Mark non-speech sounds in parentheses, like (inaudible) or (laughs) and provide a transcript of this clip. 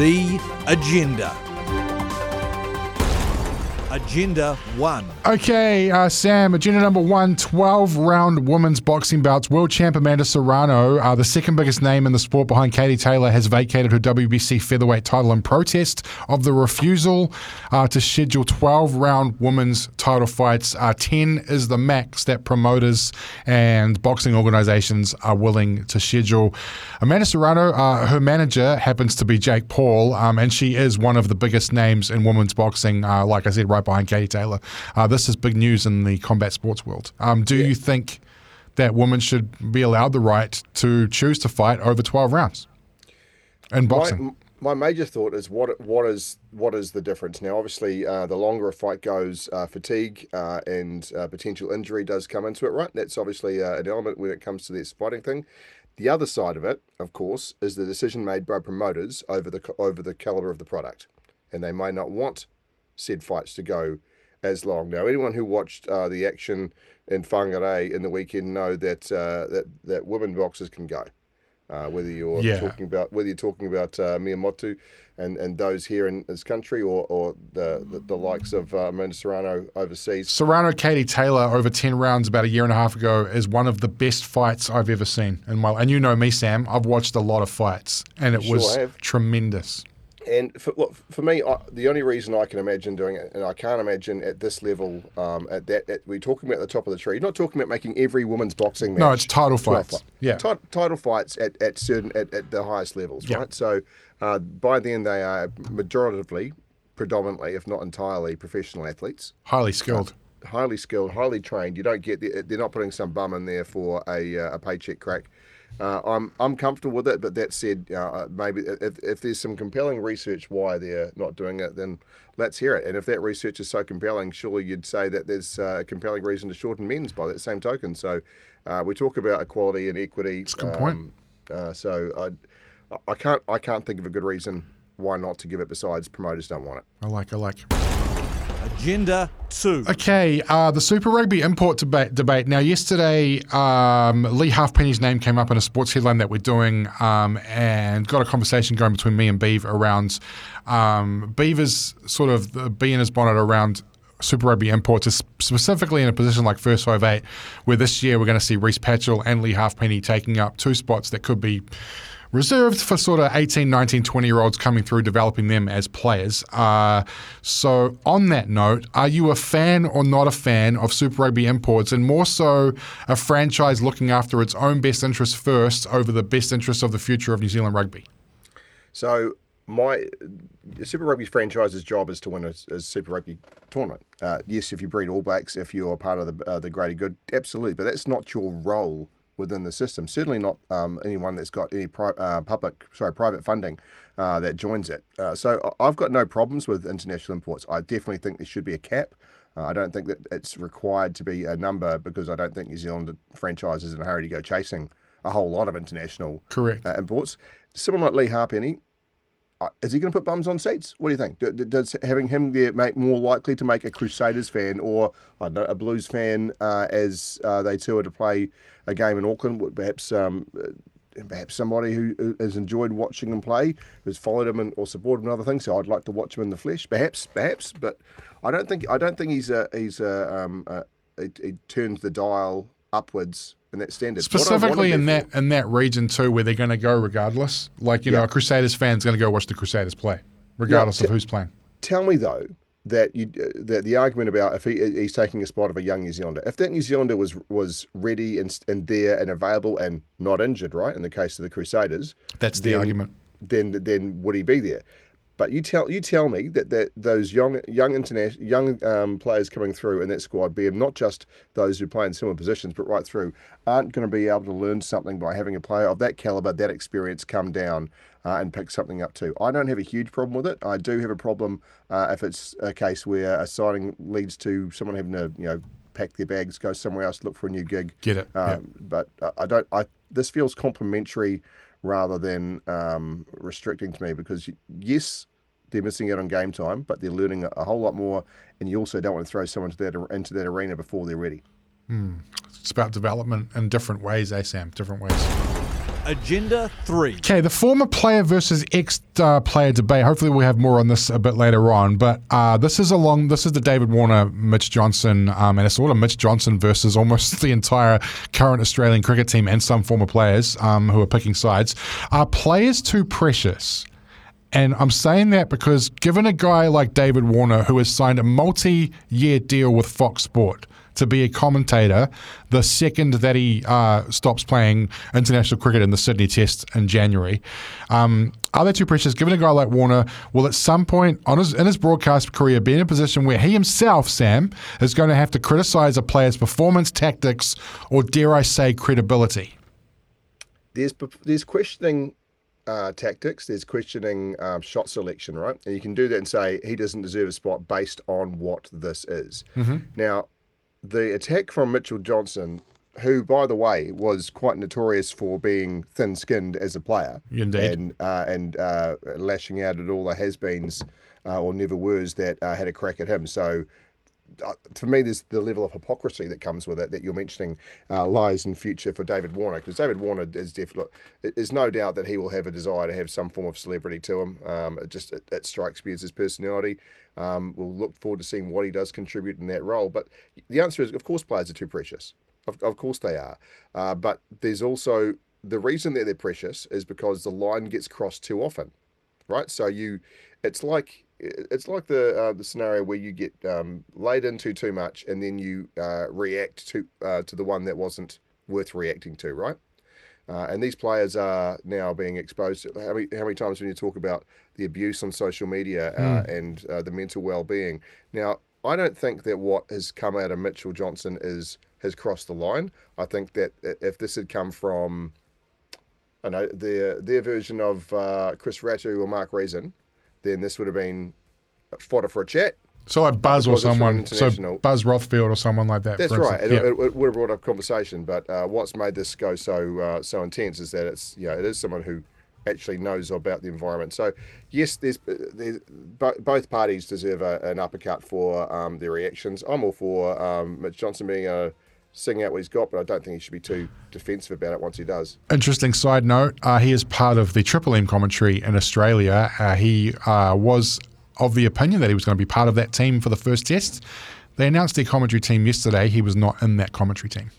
The Agenda. Agenda 1. Okay, uh, Sam, agenda number one 12 round women's boxing bouts. World champ Amanda Serrano, uh, the second biggest name in the sport behind Katie Taylor, has vacated her WBC featherweight title in protest of the refusal uh, to schedule 12 round women's title fights. Uh, 10 is the max that promoters and boxing organizations are willing to schedule. Amanda Serrano, uh, her manager happens to be Jake Paul, um, and she is one of the biggest names in women's boxing, uh, like I said, right behind Katie Taylor. Uh, this is big news in the combat sports world. Um, do you think that women should be allowed the right to choose to fight over 12 rounds in boxing? My, my major thought is what what is what is the difference now? Obviously, uh, the longer a fight goes, uh, fatigue uh, and uh, potential injury does come into it, right? That's obviously uh, an element when it comes to this fighting thing. The other side of it, of course, is the decision made by promoters over the over the caliber of the product, and they may not want said fights to go as long. Now, anyone who watched uh, the action in Whangarei in the weekend know that uh, that that women boxers can go. Uh, whether you're Yeah. talking about whether you're talking about uh, Mea Motu and, and those here in this country, or, or the, the the likes of uh, Amanda Serrano overseas. Serrano Katie Taylor over 10 rounds about a year and a half ago is one of the best fights I've ever seen in my And you know me, Sam. I've watched a lot of fights and it Sure was tremendous. And for, look, for me, I, the only reason I can imagine doing it, and I can't imagine at this level, um, at that, at, we're talking about the top of the tree. Not talking about making every woman's boxing match. No, it's title fights. fight. Yeah. Ti- title fights at, at certain at, at the highest levels, Yeah. right? So uh, by then they are majoritively, predominantly, if not entirely, professional athletes Highly skilled. highly skilled, highly trained. You don't get the, they're not putting some bum in there for a, uh, a paycheck crack. Uh, I'm I'm comfortable with it, but that said, uh, maybe if, if there's some compelling research why they're not doing it, then let's hear it. And if that research is so compelling, surely you'd say that there's uh, a compelling reason to shorten men's by that same token. So uh, we talk about equality and equity. It's a good point. Uh, so I I can't I can't think of a good reason why not to give it. Besides, promoters don't want it. I like, I like. Agenda 2. Okay, uh, the Super Rugby import debate. Now, yesterday, um, Leigh Halfpenny's name came up in a sports headline that we're doing, um, and got a conversation going between me and Beav around um, Beaver's sort of the bee in his bonnet around Super Rugby imports, specifically in a position like first five eight, where this year we're going to see Rhys Patchell and Leigh Halfpenny taking up two spots that could be reserved for sort of 18, 19, 20 year olds coming through, developing them as players. Uh, so, on that note, are you a fan or not a fan of Super Rugby imports, and more so a franchise looking after its own best interests first over the best interests of the future of New Zealand rugby? So my Super Rugby franchise's job is to win a, a Super Rugby tournament. Uh, yes, if you breed All Blacks, if you're part of the uh, the greater good, absolutely. But that's not your role within the system. Certainly not um, anyone that's got any pri- uh, public, sorry, private funding uh, that joins it. Uh, so I've got no problems with international imports. I definitely think there should be a cap. Uh, I don't think that it's required to be a number because I don't think New Zealand franchises in a hurry to go chasing a whole lot of international Correct. uh, imports. Someone like Leigh Halfpenny, is he going to put bums on seats? What do you think? Do- do- Does having him there make more likely to make a Crusaders fan or know, a Blues fan uh, as uh, they tour to play a game in Auckland? Perhaps um, uh, perhaps somebody who has enjoyed watching him play, who's followed him and, or supported him and other things. So I'd like to watch him in the flesh. Perhaps, perhaps, but I don't think I don't think he's a he's a um, a, he turns the dial upwards in that standard. What I want Specifically in that in that region too, where they're going to go regardless. Like you know, a Crusaders fan's going to go watch the Crusaders play, regardless of t- who's playing. tell me though that you uh, that the argument about if he, he's taking a spot of a young New Zealander, if that New Zealander was was ready and and there and available and not injured, right? In the case of the Crusaders, That's the then- argument. Then then would he be there? But you tell you tell me that, that those young young international young um, players coming through in that squad, be not just those who play in similar positions, but right through, aren't going to be able to learn something by having a player of that caliber, that experience, come down uh, and pick something up too. I don't have a huge problem with it. I do have a problem uh, if it's a case where a signing leads to someone having to you know pack their bags, go somewhere else, look for a new gig. Get it, yeah. Um, But uh, I don't. I this feels complementary rather than um, restricting to me because yes, they're missing out on game time, but they're learning a, a whole lot more, and you also don't want to throw someone to that into that arena before they're ready. It's about development in different ways, eh, Sam? Different ways. Agenda 3. Okay, the former player versus ex uh, player debate. Hopefully, we'll have more on this a bit later on. But uh, this is along. This is the David Warner, Mitch Johnson, um, and it's sort of Mitch Johnson versus almost (laughs) the entire current Australian cricket team and some former players um, who are picking sides. Are players too precious? And I'm saying that because given a guy like David Warner, who has signed a multi year deal with Fox Sport to be a commentator the second that he uh, stops playing international cricket in the Sydney Test in January, um, are they too precious? Given a guy like Warner will at some point on his, in his broadcast career be in a position where he himself, Sam, is going to have to criticise a player's performance, tactics, or dare I say, credibility? There's there's questioning uh, tactics. There's questioning um, shot selection, right? And you can do that and say he doesn't deserve a spot based on what this is. Mm-hmm. Now, the attack from Mitchell Johnson, who, by the way, was quite notorious for being thin-skinned as a player, Indeed. and uh, and uh, lashing out at all the has-beens uh, or never were's that uh, had a crack at him. So to me, there's the level of hypocrisy that comes with it that you're mentioning uh, lies in future for David Warner because David Warner is definitely. There's no doubt that he will have a desire to have some form of celebrity to him. Um, it just it, it strikes me as his personality. Um, we'll look forward to seeing what he does contribute in that role. But the answer is, of course, players are too precious. Of, of course they are. Uh, but there's also the reason that they're precious is because the line gets crossed too often, right? So you, it's like it's like the uh, the scenario where you get um, laid into too much and then you uh, react to uh, to the one that wasn't worth reacting to, right? Uh, and these players are now being exposed. To, how many how many times when you talk about the abuse on social media uh, and uh, the mental well being? Now, I don't think that what has come out of Mitchell Johnson is has crossed the line. I think that if this had come from, I know their their version of uh, Chris Rattue or Mark Reason, then this would have been fodder for a chat. So like Buzz or Because it's from someone, so Buzz Rothfield or someone like that. That's right. It, Yeah. it, it would have brought up conversation, but uh, what's made this go so uh, so intense is that it's you know it is someone who actually knows about the environment. So yes, there's, there's both parties deserve a, an uppercut for um, their reactions. I'm all for um, Mitch Johnson being a sing out what he's got, but I don't think he should be too defensive about it once he does. Interesting side note: uh, he is part of the Triple M commentary in Australia. Uh, he uh, was of the opinion that he was going to be part of that team for the first test. They announced their commentary team yesterday. He was not in that commentary team.